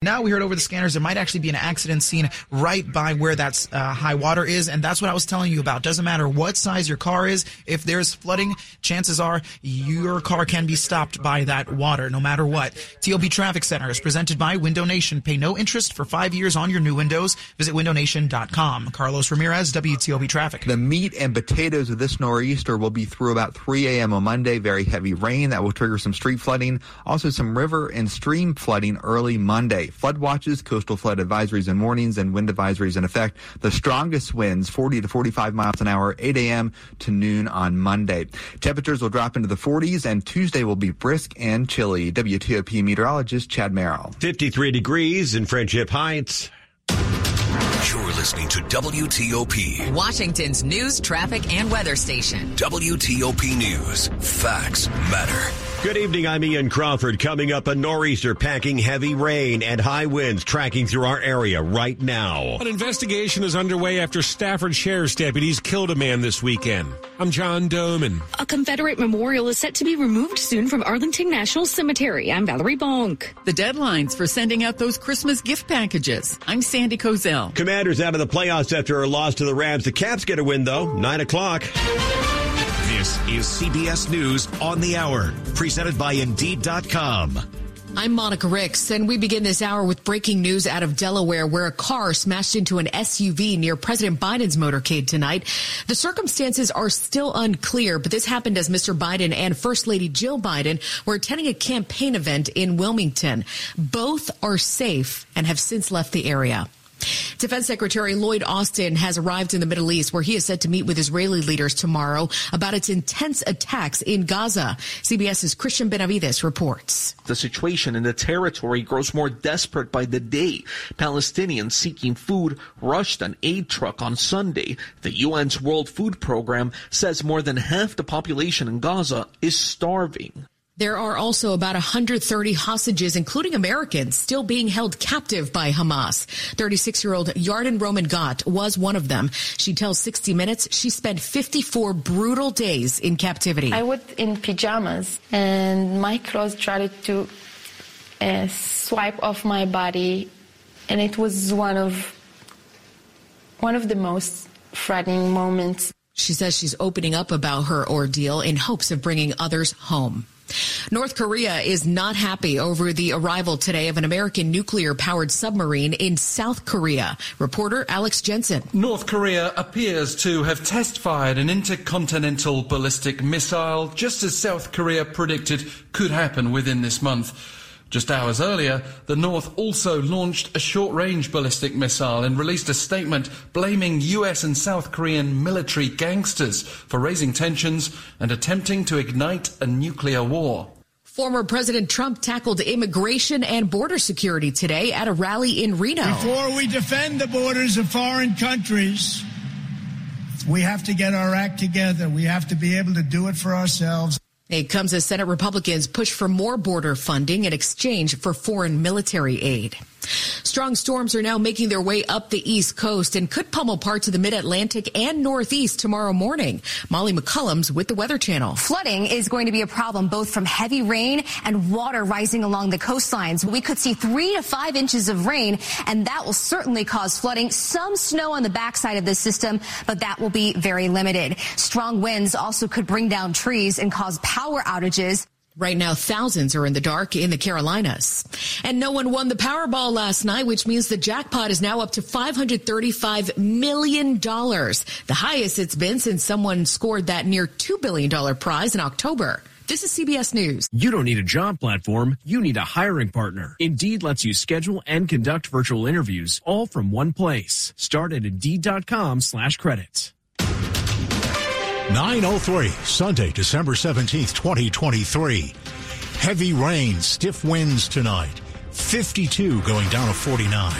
Now we heard over the scanners there might actually be an accident scene right by where that uh, high water is, and that's what I was telling you about. Doesn't matter what size your car is, if there's flooding, chances are your car can be stopped by that water, no matter what. TOP Traffic Center is presented by Window Nation. Pay no interest for five years on your new windows. Visit windownation.com. Carlos Ramirez, WTOP Traffic. The meat and potatoes of this nor'easter will be through about 3 a.m. on Monday. Very heavy rain that will trigger some street flooding, also some river and stream flooding early Monday. Flood watches, coastal flood advisories and warnings, and wind advisories in effect. The strongest winds, 40 to 45 miles an hour, 8 a.m. to noon on Monday. Temperatures will drop into the 40s, and Tuesday will be brisk and chilly. WTOP meteorologist Chad Merrill. 53 degrees in Friendship Heights. You're listening to WTOP, Washington's news, traffic, and weather station. WTOP News. Facts matter. Good evening. I'm Ian Crawford. Coming up, a nor'easter packing heavy rain and high winds tracking through our area right now. An investigation is underway after Stafford Sheriff's deputies killed a man this weekend. I'm John Domen. A Confederate memorial is set to be removed soon from Arlington National Cemetery. I'm Valerie Bonk. The deadlines for sending out those Christmas gift packages. I'm Sandy Kozel. Commanders out of the playoffs after a loss to the Rams. The Caps get a win, though. Nine o'clock. This is CBS News on the Hour, presented by Indeed.com. I'm Monica Ricks, and we begin this hour with breaking news out of Delaware, where a car smashed into an SUV near President Biden's motorcade tonight. The circumstances are still unclear, but this happened as Mr. Biden and First Lady Jill Biden were attending a campaign event in Wilmington. Both are safe and have since left the area. Defense Secretary Lloyd Austin has arrived in the Middle East where he is set to meet with Israeli leaders tomorrow about its intense attacks in Gaza. CBS's Christian Benavides reports. The situation in the territory grows more desperate by the day. Palestinians seeking food rushed an aid truck on Sunday. The UN's World Food Program says more than half the population in Gaza is starving. There are also about 130 hostages, including Americans, still being held captive by Hamas. 36 year old Yarden Roman Gat was one of them. She tells 60 Minutes she spent 54 brutal days in captivity. I was in pajamas and my clothes tried to uh, swipe off my body, and it was one of one of the most frightening moments. She says she's opening up about her ordeal in hopes of bringing others home. North Korea is not happy over the arrival today of an American nuclear powered submarine in South Korea. Reporter Alex Jensen. North Korea appears to have test fired an intercontinental ballistic missile, just as South Korea predicted could happen within this month. Just hours earlier, the North also launched a short range ballistic missile and released a statement blaming US and South Korean military gangsters for raising tensions and attempting to ignite a nuclear war. Former President Trump tackled immigration and border security today at a rally in Reno. Before we defend the borders of foreign countries, we have to get our act together. We have to be able to do it for ourselves. It comes as Senate Republicans push for more border funding in exchange for foreign military aid. Strong storms are now making their way up the East Coast and could pummel parts of the mid Atlantic and Northeast tomorrow morning. Molly McCollum's with the Weather Channel. Flooding is going to be a problem both from heavy rain and water rising along the coastlines. We could see three to five inches of rain, and that will certainly cause flooding. Some snow on the backside of this system, but that will be very limited. Strong winds also could bring down trees and cause power outages. Right now, thousands are in the dark in the Carolinas. And no one won the Powerball last night, which means the jackpot is now up to $535 million. The highest it's been since someone scored that near $2 billion prize in October. This is CBS News. You don't need a job platform. You need a hiring partner. Indeed lets you schedule and conduct virtual interviews all from one place. Start at Indeed.com slash credits. 903, Sunday, December 17th, 2023. Heavy rain, stiff winds tonight. 52 going down to 49.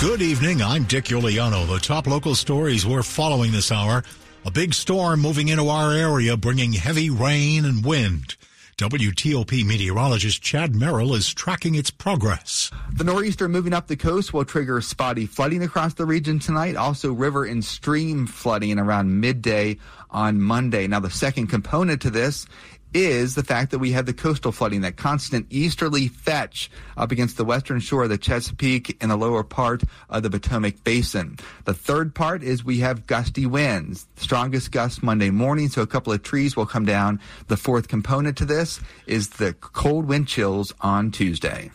Good evening. I'm Dick Uliano. The top local stories we're following this hour. A big storm moving into our area, bringing heavy rain and wind. WTOP meteorologist Chad Merrill is tracking its progress. The nor'easter moving up the coast will trigger spotty flooding across the region tonight. Also, river and stream flooding around midday on Monday. Now, the second component to this is the fact that we have the coastal flooding, that constant easterly fetch up against the western shore of the Chesapeake and the lower part of the Potomac Basin. The third part is we have gusty winds, strongest gusts Monday morning, so a couple of trees will come down. The fourth component to this is the cold wind chills on Tuesday.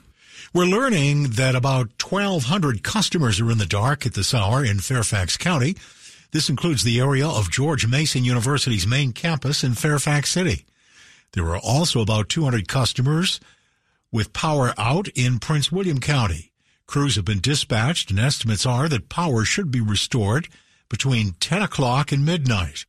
We're learning that about 1,200 customers are in the dark at this hour in Fairfax County. This includes the area of George Mason University's main campus in Fairfax City. There are also about 200 customers with power out in Prince William County. Crews have been dispatched and estimates are that power should be restored between 10 o'clock and midnight.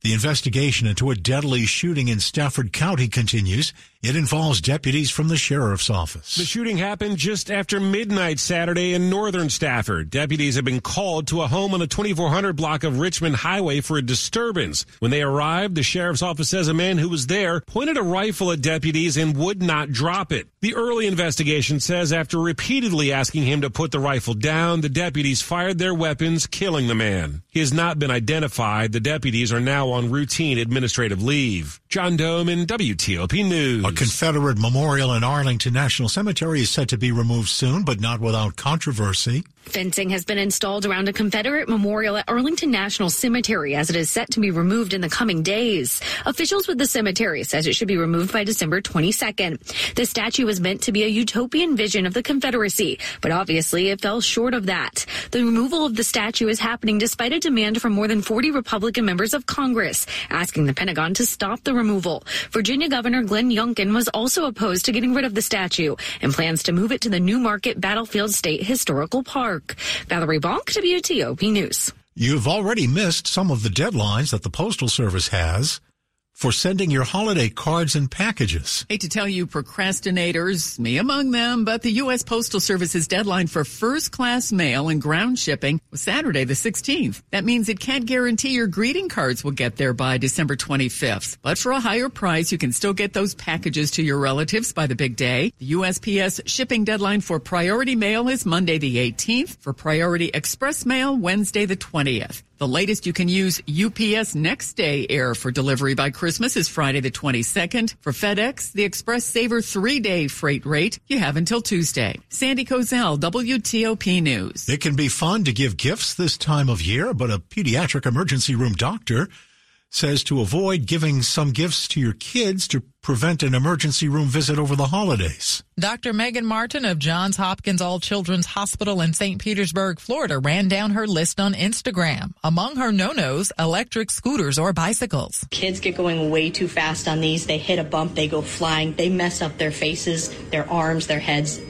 The investigation into a deadly shooting in Stafford County continues. It involves deputies from the sheriff's office. The shooting happened just after midnight Saturday in northern Stafford. Deputies have been called to a home on the 2400 block of Richmond Highway for a disturbance. When they arrived, the sheriff's office says a man who was there pointed a rifle at deputies and would not drop it. The early investigation says after repeatedly asking him to put the rifle down, the deputies fired their weapons, killing the man. He has not been identified. The deputies are now on routine administrative leave. John Domen WTOP News. A Confederate memorial in Arlington National Cemetery is set to be removed soon, but not without controversy. Fencing has been installed around a Confederate memorial at Arlington National Cemetery as it is set to be removed in the coming days. Officials with the cemetery says it should be removed by December 22nd. The statue was meant to be a utopian vision of the Confederacy, but obviously it fell short of that. The removal of the statue is happening despite a demand from more than 40 Republican members of Congress asking the Pentagon to stop the removal. Virginia Governor Glenn Youngkin was also opposed to getting rid of the statue and plans to move it to the New Market Battlefield State Historical Park. Valerie Bonk, WTOP News. You've already missed some of the deadlines that the Postal Service has for sending your holiday cards and packages. Hate to tell you procrastinators, me among them, but the U.S. Postal Service's deadline for first class mail and ground shipping was Saturday the 16th. That means it can't guarantee your greeting cards will get there by December 25th. But for a higher price, you can still get those packages to your relatives by the big day. The USPS shipping deadline for priority mail is Monday the 18th. For priority express mail, Wednesday the 20th. The latest you can use UPS next day air for delivery by Christmas is Friday the 22nd. For FedEx, the Express Saver three day freight rate you have until Tuesday. Sandy Kozel, WTOP News. It can be fun to give gifts this time of year, but a pediatric emergency room doctor says to avoid giving some gifts to your kids to prevent an emergency room visit over the holidays. Dr. Megan Martin of Johns Hopkins All Children's Hospital in St. Petersburg, Florida, ran down her list on Instagram. Among her no-nos, electric scooters or bicycles. Kids get going way too fast on these. They hit a bump, they go flying, they mess up their faces, their arms, their heads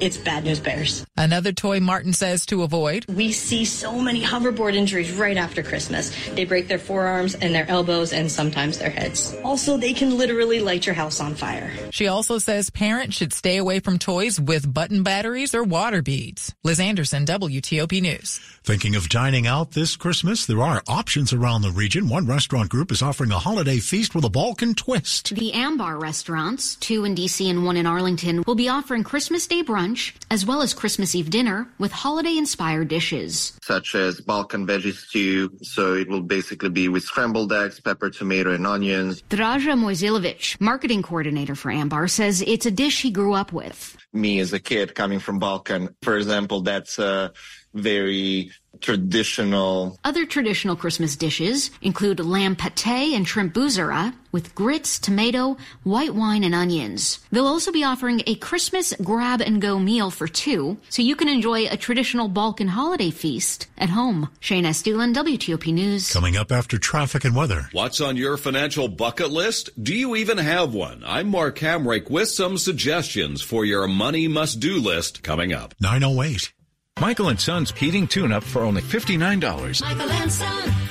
it's bad news bears. Another toy Martin says to avoid. We see so many hoverboard injuries right after Christmas. They break their forearms and their elbows and sometimes their heads. Also, they can literally light your house on fire. She also says parents should stay away from toys with button batteries or water beads. Liz Anderson, WTOP News. Thinking of dining out this Christmas? There are options around the region. One restaurant group is offering a holiday feast with a Balkan twist. The Ambar restaurants, two in DC and one in Arlington, will be offering Christmas Day brunch brunch, as well as Christmas Eve dinner with holiday inspired dishes. Such as Balkan veggie stew, so it will basically be with scrambled eggs, pepper, tomato, and onions. Draža Mojsilovic, marketing coordinator for Ambar, says it's a dish he grew up with. Me as a kid coming from Balkan, for example, that's a very traditional. Other traditional Christmas dishes include lamb pate and shrimp buzara with grits, tomato, white wine, and onions. They'll also be offering a Christmas grab and go meal for two, so you can enjoy a traditional Balkan holiday feast at home. Shayna Estulin, WTOP News. Coming up after traffic and weather. What's on your financial bucket list? Do you even have one? I'm Mark Hamrick with some suggestions for your money must do list coming up. 908. Michael and Son's heating tune-up for only $59. Michael and Son.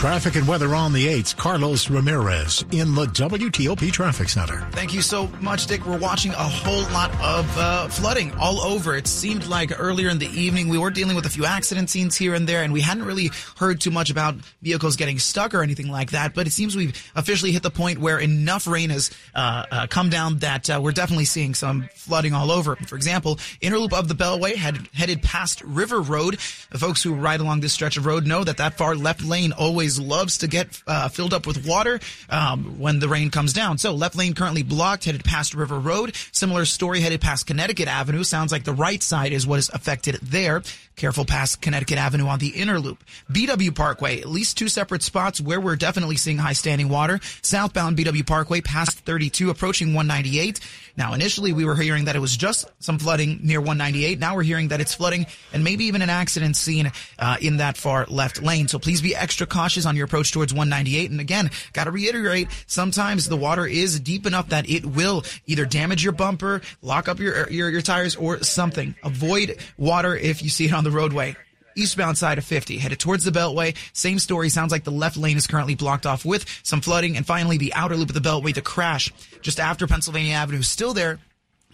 Traffic and weather on the 8th. Carlos Ramirez in the WTOP Traffic Center. Thank you so much, Dick. We're watching a whole lot of uh, flooding all over. It seemed like earlier in the evening we were dealing with a few accident scenes here and there, and we hadn't really heard too much about vehicles getting stuck or anything like that. But it seems we've officially hit the point where enough rain has uh, uh, come down that uh, we're definitely seeing some flooding all over. For example, Interloop of the Beltway had headed past River Road. The folks who ride along this stretch of road know that that far left lane always loves to get uh, filled up with water um, when the rain comes down. So left lane currently blocked, headed past River Road. Similar story headed past Connecticut Avenue. Sounds like the right side is what is affected there. Careful past Connecticut Avenue on the inner loop. BW Parkway, at least two separate spots where we're definitely seeing high standing water. Southbound BW Parkway past 32, approaching 198. Now, initially we were hearing that it was just some flooding near 198. Now we're hearing that it's flooding and maybe even an accident scene uh, in that far left lane. So please be extra cautious on your approach towards 198. And again, got to reiterate, sometimes the water is deep enough that it will either damage your bumper, lock up your, your, your tires or something. Avoid water if you see it on the roadway eastbound side of 50, headed towards the Beltway. Same story. Sounds like the left lane is currently blocked off with some flooding. And finally, the outer loop of the Beltway, the crash just after Pennsylvania Avenue, still there,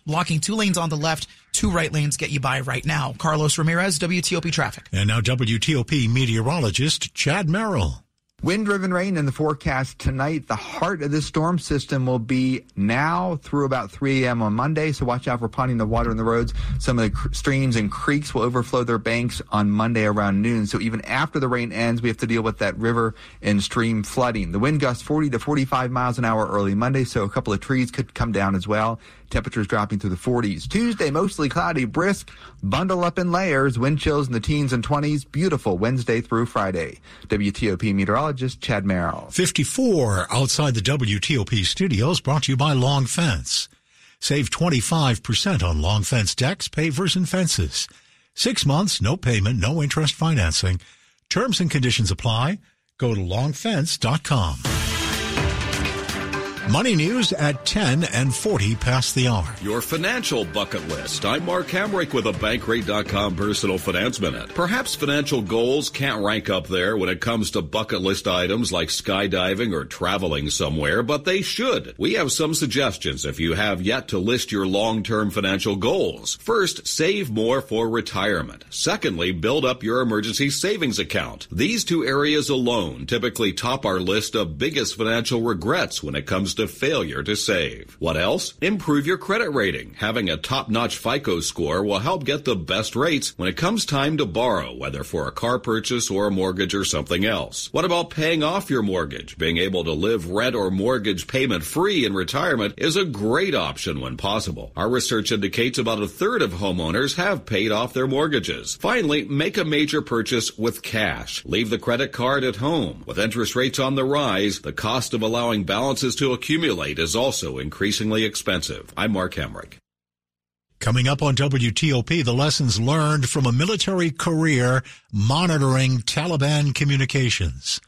blocking two lanes on the left, two right lanes get you by right now. Carlos Ramirez, WTOP Traffic. And now WTOP meteorologist Chad Merrill. Wind driven rain in the forecast tonight. The heart of this storm system will be now through about 3 a.m. on Monday, so watch out for ponding of water in the roads. Some of the cr- streams and creeks will overflow their banks on Monday around noon. So even after the rain ends, we have to deal with that river and stream flooding. The wind gusts 40 to 45 miles an hour early Monday, so a couple of trees could come down as well. Temperatures dropping through the 40s. Tuesday, mostly cloudy, brisk, bundle up in layers, wind chills in the teens and 20s. Beautiful Wednesday through Friday. WTOP meteorologist Chad Merrill. 54 outside the WTOP studios brought to you by Long Fence. Save 25% on Long Fence decks, pavers, and fences. Six months, no payment, no interest financing. Terms and conditions apply. Go to longfence.com. Money news at 10 and 40 past the hour. Your financial bucket list. I'm Mark Hamrick with a Bankrate.com personal finance minute. Perhaps financial goals can't rank up there when it comes to bucket list items like skydiving or traveling somewhere, but they should. We have some suggestions if you have yet to list your long-term financial goals. First, save more for retirement. Secondly, build up your emergency savings account. These two areas alone typically top our list of biggest financial regrets when it comes to failure to save. What else? Improve your credit rating. Having a top-notch FICO score will help get the best rates when it comes time to borrow, whether for a car purchase or a mortgage or something else. What about paying off your mortgage? Being able to live rent or mortgage payment free in retirement is a great option when possible. Our research indicates about a third of homeowners have paid off their mortgages. Finally, make a major purchase with cash. Leave the credit card at home. With interest rates on the rise, the cost of allowing balances to accumulate is also increasingly expensive. I'm Mark Hamrick. Coming up on WTOP, the lessons learned from a military career monitoring Taliban communications.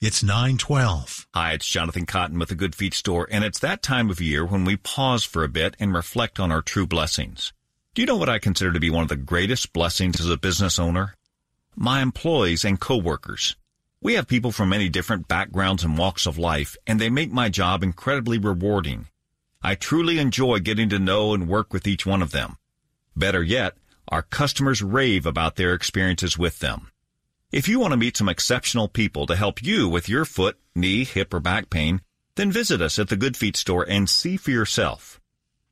It's 912. Hi, it's Jonathan Cotton with the Good Feet Store, and it's that time of year when we pause for a bit and reflect on our true blessings. Do you know what I consider to be one of the greatest blessings as a business owner? My employees and coworkers. We have people from many different backgrounds and walks of life, and they make my job incredibly rewarding. I truly enjoy getting to know and work with each one of them. Better yet, our customers rave about their experiences with them. If you want to meet some exceptional people to help you with your foot, knee, hip, or back pain, then visit us at the Good Feet store and see for yourself.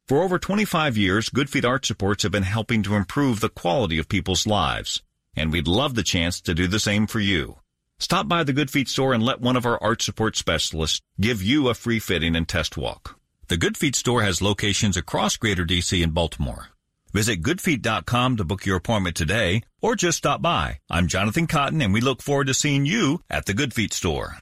For over 25 years, Good Feet Arch Supports have been helping to improve the quality of people's lives, and we'd love the chance to do the same for you. Stop by the Good Feet store and let one of our arch support specialists give you a free fitting and test walk. The Good Feet store has locations across Greater DC and Baltimore. Visit goodfeet.com to book your appointment today or just stop by. I'm Jonathan Cotton and we look forward to seeing you at the Good Feet store.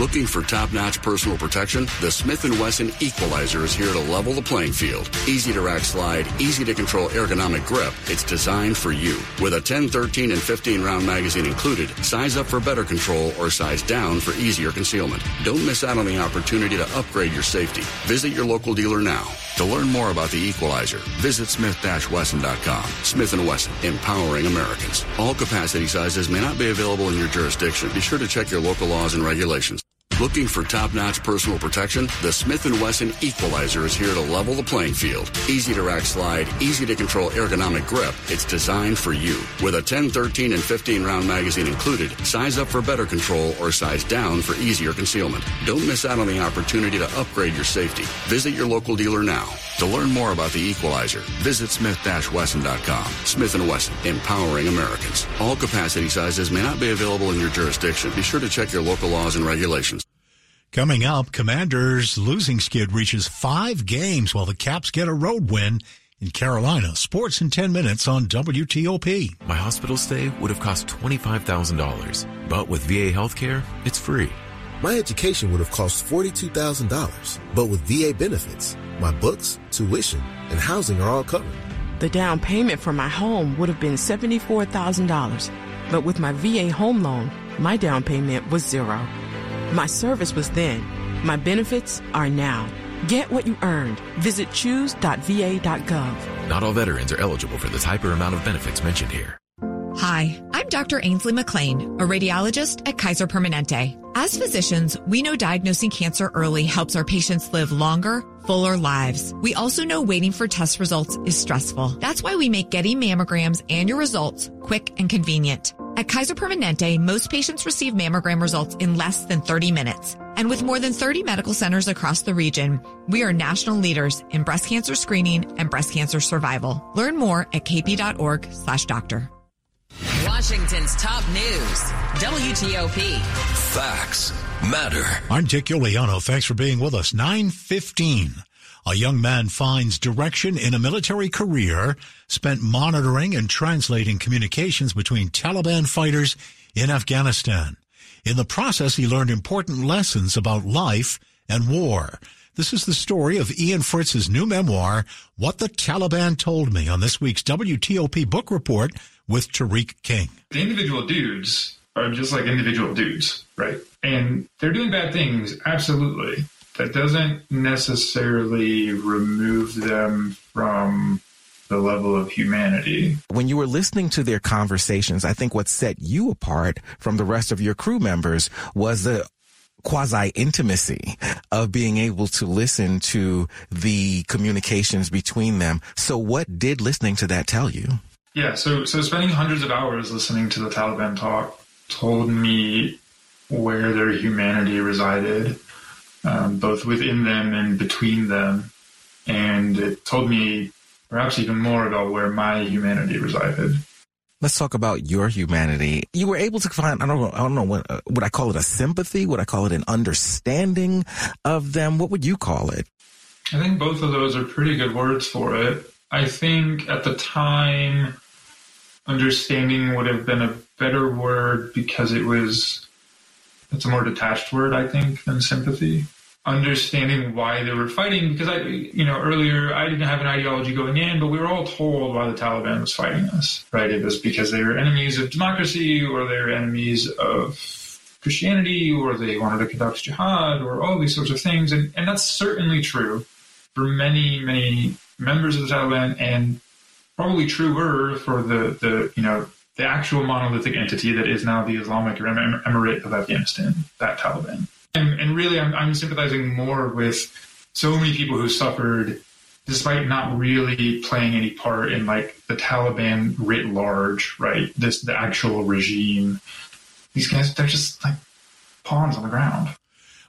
Looking for top-notch personal protection? The Smith & Wesson Equalizer is here to level the playing field. Easy to rack slide, easy to control ergonomic grip. It's designed for you. With a 10, 13, and 15 round magazine included, size up for better control or size down for easier concealment. Don't miss out on the opportunity to upgrade your safety. Visit your local dealer now. To learn more about the equalizer, visit smith-wesson.com. Smith & Wesson, empowering Americans. All capacity sizes may not be available in your jurisdiction. Be sure to check your local laws and regulations. Looking for top-notch personal protection? The Smith & Wesson Equalizer is here to level the playing field. Easy to rack slide, easy to control ergonomic grip. It's designed for you. With a 10, 13, and 15 round magazine included, size up for better control or size down for easier concealment. Don't miss out on the opportunity to upgrade your safety. Visit your local dealer now. To learn more about the Equalizer, visit smith-wesson.com. Smith & Wesson, empowering Americans. All capacity sizes may not be available in your jurisdiction. Be sure to check your local laws and regulations. Coming up, Commanders losing skid reaches five games while the Caps get a road win in Carolina. Sports in 10 minutes on WTOP. My hospital stay would have cost $25,000, but with VA healthcare, it's free. My education would have cost $42,000, but with VA benefits, my books, tuition, and housing are all covered. The down payment for my home would have been $74,000, but with my VA home loan, my down payment was zero. My service was then. My benefits are now. Get what you earned. Visit choose.va.gov. Not all veterans are eligible for the type or amount of benefits mentioned here. Hi, I'm Dr. Ainsley McLean, a radiologist at Kaiser Permanente. As physicians, we know diagnosing cancer early helps our patients live longer, fuller lives. We also know waiting for test results is stressful. That's why we make getting mammograms and your results quick and convenient. At Kaiser Permanente, most patients receive mammogram results in less than 30 minutes. And with more than 30 medical centers across the region, we are national leaders in breast cancer screening and breast cancer survival. Learn more at kp.org slash doctor. Washington's top news, WTOP. Facts matter. I'm Dick Uliano. Thanks for being with us. 915. A young man finds direction in a military career spent monitoring and translating communications between Taliban fighters in Afghanistan. In the process, he learned important lessons about life and war. This is the story of Ian Fritz's new memoir, What the Taliban Told Me, on this week's WTOP book report with Tariq King. The individual dudes are just like individual dudes, right? And they're doing bad things, absolutely. That doesn't necessarily remove them from the level of humanity. When you were listening to their conversations, I think what set you apart from the rest of your crew members was the quasi intimacy of being able to listen to the communications between them. So what did listening to that tell you? Yeah, so so spending hundreds of hours listening to the Taliban talk told me where their humanity resided, um, both within them and between them, and it told me perhaps even more about where my humanity resided. Let's talk about your humanity. You were able to find, I don't know, I don't know what, uh, would I call it a sympathy? Would I call it an understanding of them? What would you call it? I think both of those are pretty good words for it. I think at the time, understanding would have been a better word because it was, it's a more detached word, I think, than sympathy understanding why they were fighting because I, you know, earlier I didn't have an ideology going in, but we were all told why the Taliban was fighting us, right? It was because they were enemies of democracy or they were enemies of Christianity or they wanted to conduct jihad or all these sorts of things. And, and that's certainly true for many, many members of the Taliban and probably truer for the, the, you know, the actual monolithic entity that is now the Islamic Emirate of Afghanistan, that Taliban. And, and really, I'm, I'm sympathizing more with so many people who suffered despite not really playing any part in like the Taliban writ large, right? This the actual regime. These guys, they're just like pawns on the ground.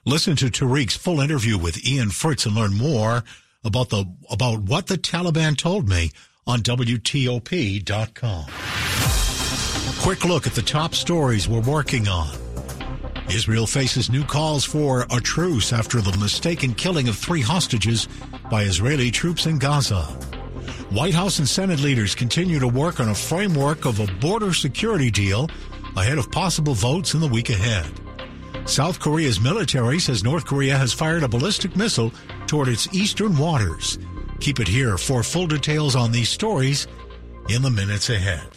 Listen to Tariq's full interview with Ian Fritz and learn more about the about what the Taliban told me on WTOP.com. Quick look at the top stories we're working on. Israel faces new calls for a truce after the mistaken killing of three hostages by Israeli troops in Gaza. White House and Senate leaders continue to work on a framework of a border security deal ahead of possible votes in the week ahead. South Korea's military says North Korea has fired a ballistic missile toward its eastern waters. Keep it here for full details on these stories in the minutes ahead.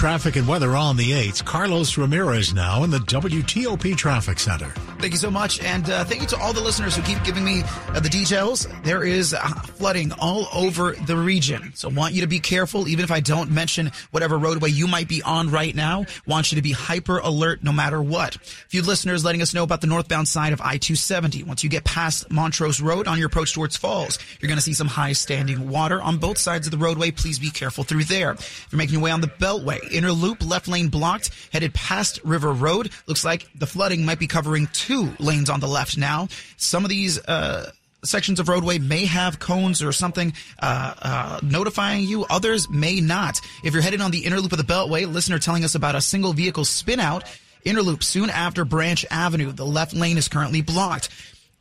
Traffic and weather on the 8th. Carlos Ramirez now in the WTOP Traffic Center. Thank you so much. And uh, thank you to all the listeners who keep giving me uh, the details. There is uh, flooding all over the region. So I want you to be careful, even if I don't mention whatever roadway you might be on right now. Want you to be hyper alert no matter what. A few listeners letting us know about the northbound side of I-270. Once you get past Montrose Road on your approach towards Falls, you're going to see some high standing water on both sides of the roadway. Please be careful through there. If you're making your way on the Beltway, inner loop, left lane blocked, headed past River Road. Looks like the flooding might be covering two lanes on the left now. Some of these, uh, sections of roadway may have cones or something uh, uh, notifying you. Others may not. If you're headed on the inner loop of the Beltway, listener telling us about a single vehicle spin out. Inner loop soon after Branch Avenue. The left lane is currently blocked.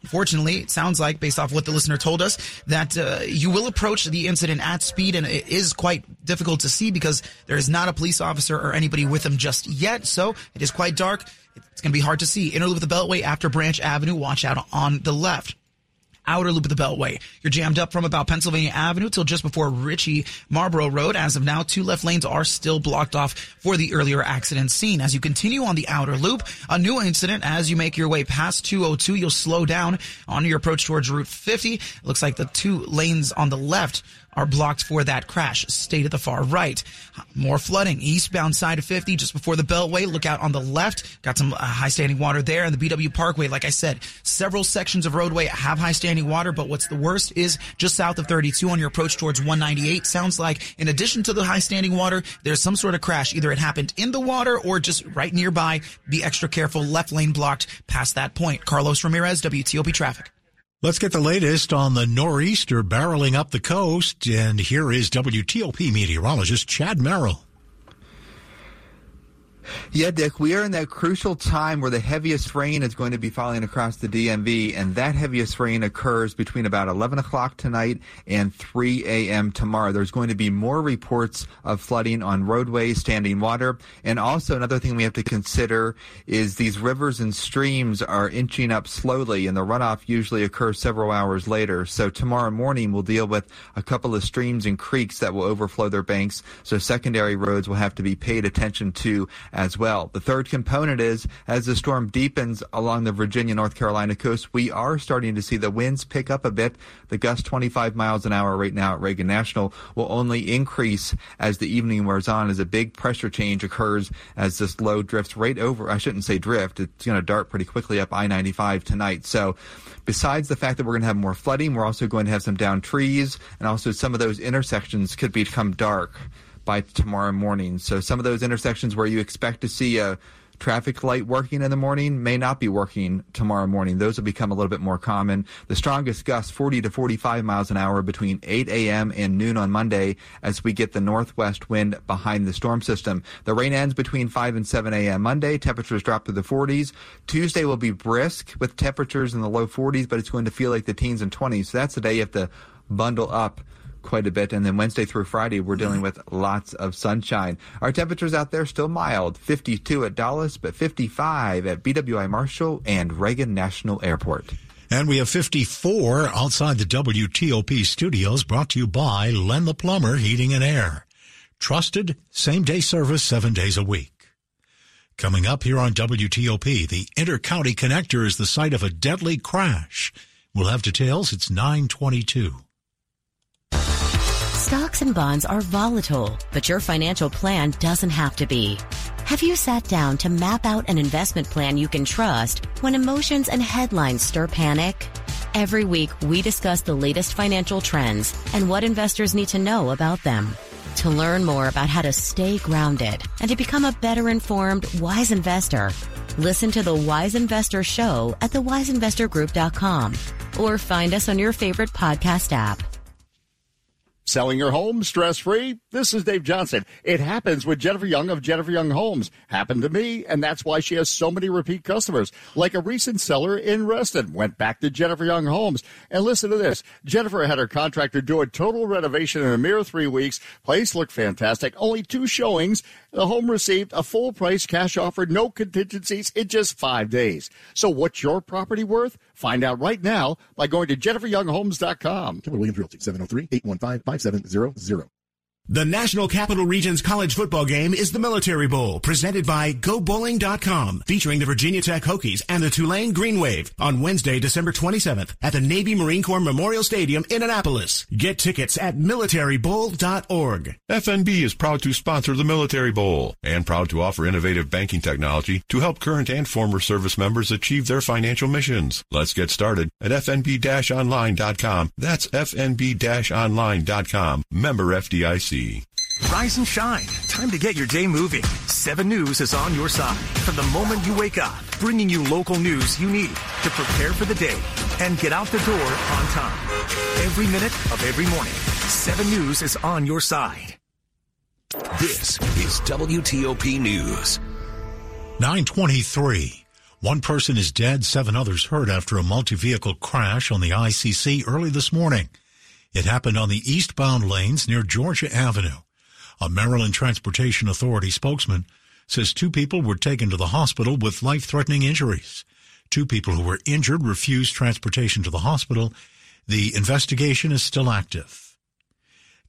Fortunately, it sounds like, based off what the listener told us, that uh, you will approach the incident at speed, and it is quite difficult to see because there is not a police officer or anybody with them just yet. So it is quite dark. It's going to be hard to see. Loop of the Beltway after Branch Avenue. Watch out on the left outer loop of the Beltway. You're jammed up from about Pennsylvania Avenue till just before Ritchie Marlboro Road. As of now, two left lanes are still blocked off for the earlier accident scene. As you continue on the outer loop, a new incident as you make your way past 202, you'll slow down on your approach towards Route 50. It looks like the two lanes on the left are blocked for that crash. Stay to the far right. More flooding. Eastbound side of 50 just before the Beltway. Look out on the left. Got some uh, high standing water there. And the BW Parkway, like I said, several sections of roadway have high standing water. But what's the worst is just south of 32 on your approach towards 198. Sounds like in addition to the high standing water, there's some sort of crash. Either it happened in the water or just right nearby. Be extra careful. Left lane blocked past that point. Carlos Ramirez, WTOP traffic. Let's get the latest on the nor'easter barreling up the coast. And here is WTOP meteorologist Chad Merrill. Yeah, Dick, we are in that crucial time where the heaviest rain is going to be falling across the DMV, and that heaviest rain occurs between about 11 o'clock tonight and 3 a.m. tomorrow. There's going to be more reports of flooding on roadways, standing water, and also another thing we have to consider is these rivers and streams are inching up slowly, and the runoff usually occurs several hours later. So tomorrow morning we'll deal with a couple of streams and creeks that will overflow their banks, so secondary roads will have to be paid attention to as well. The third component is as the storm deepens along the Virginia North Carolina coast, we are starting to see the winds pick up a bit. The gust 25 miles an hour right now at Reagan National will only increase as the evening wears on as a big pressure change occurs as this low drifts right over. I shouldn't say drift. It's going to dart pretty quickly up I-95 tonight. So besides the fact that we're going to have more flooding, we're also going to have some down trees and also some of those intersections could become dark by tomorrow morning. So some of those intersections where you expect to see a traffic light working in the morning may not be working tomorrow morning. Those will become a little bit more common. The strongest gusts 40 to 45 miles an hour between 8 a.m. and noon on Monday as we get the northwest wind behind the storm system. The rain ends between 5 and 7 a.m. Monday. Temperatures drop to the 40s. Tuesday will be brisk with temperatures in the low 40s, but it's going to feel like the teens and 20s. So that's the day you have to bundle up quite a bit. And then Wednesday through Friday, we're dealing mm-hmm. with lots of sunshine. Our temperatures out there still mild 52 at Dulles, but 55 at BWI Marshall and Reagan National Airport. And we have 54 outside the WTOP studios brought to you by Len the Plumber Heating and Air. Trusted same day service seven days a week. Coming up here on WTOP, the Intercounty Connector is the site of a deadly crash. We'll have details. It's 922. Stocks and bonds are volatile, but your financial plan doesn't have to be. Have you sat down to map out an investment plan you can trust when emotions and headlines stir panic? Every week, we discuss the latest financial trends and what investors need to know about them. To learn more about how to stay grounded and to become a better informed, wise investor, listen to the Wise Investor Show at thewiseinvestorgroup.com or find us on your favorite podcast app. Selling your home stress free? This is Dave Johnson. It happens with Jennifer Young of Jennifer Young Homes. Happened to me, and that's why she has so many repeat customers. Like a recent seller in Reston went back to Jennifer Young Homes. And listen to this. Jennifer had her contractor do a total renovation in a mere three weeks. Place looked fantastic. Only two showings. The home received a full price cash offer, no contingencies in just five days. So what's your property worth? Find out right now by going to jenniferyounghomes.com. Keller Williams Realty, oh 703-815-5700. The National Capital Region's college football game is the Military Bowl, presented by GoBowling.com, featuring the Virginia Tech Hokies and the Tulane Green Wave on Wednesday, December 27th at the Navy Marine Corps Memorial Stadium in Annapolis. Get tickets at militarybowl.org. FNB is proud to sponsor the Military Bowl and proud to offer innovative banking technology to help current and former service members achieve their financial missions. Let's get started at fnb-online.com. That's fnb-online.com. Member FDIC. Rise and shine. Time to get your day moving. 7 News is on your side from the moment you wake up, bringing you local news you need to prepare for the day and get out the door on time. Every minute of every morning, 7 News is on your side. This is WTOP News. 923. One person is dead, seven others hurt after a multi-vehicle crash on the ICC early this morning. It happened on the eastbound lanes near Georgia Avenue. A Maryland Transportation Authority spokesman says two people were taken to the hospital with life-threatening injuries. Two people who were injured refused transportation to the hospital. The investigation is still active.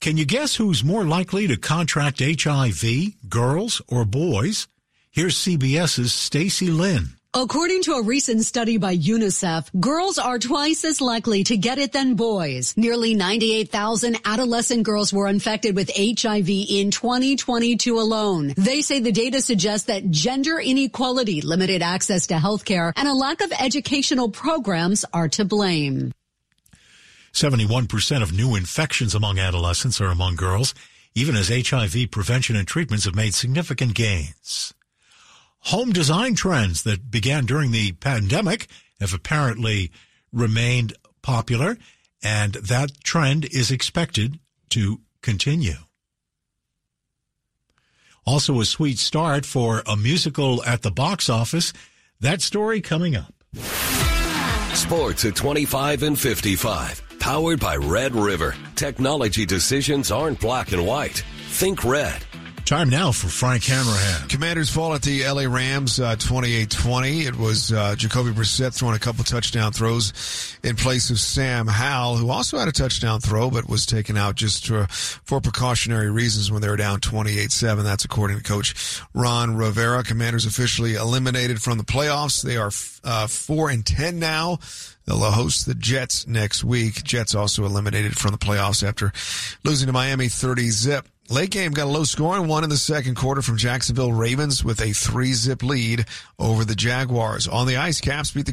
Can you guess who's more likely to contract HIV, girls or boys? Here's CBS's Stacy Lynn. According to a recent study by UNICEF, girls are twice as likely to get it than boys. Nearly 98,000 adolescent girls were infected with HIV in 2022 alone. They say the data suggests that gender inequality, limited access to healthcare, and a lack of educational programs are to blame. 71% of new infections among adolescents are among girls, even as HIV prevention and treatments have made significant gains. Home design trends that began during the pandemic have apparently remained popular, and that trend is expected to continue. Also, a sweet start for a musical at the box office. That story coming up. Sports at 25 and 55. Powered by Red River. Technology decisions aren't black and white. Think red. Time now for Frank Hanrahan. Commanders fall at the LA Rams uh, 28-20. It was uh, Jacoby Brissett throwing a couple touchdown throws in place of Sam Howell, who also had a touchdown throw but was taken out just for, for precautionary reasons when they were down 28-7. That's according to Coach Ron Rivera. Commanders officially eliminated from the playoffs. They are uh, 4 and 10 now. They'll host the Jets next week. Jets also eliminated from the playoffs after losing to Miami 30 zip. Late game got a low scoring one in the second quarter from Jacksonville Ravens with a three zip lead over the Jaguars. On the ice, Caps beat the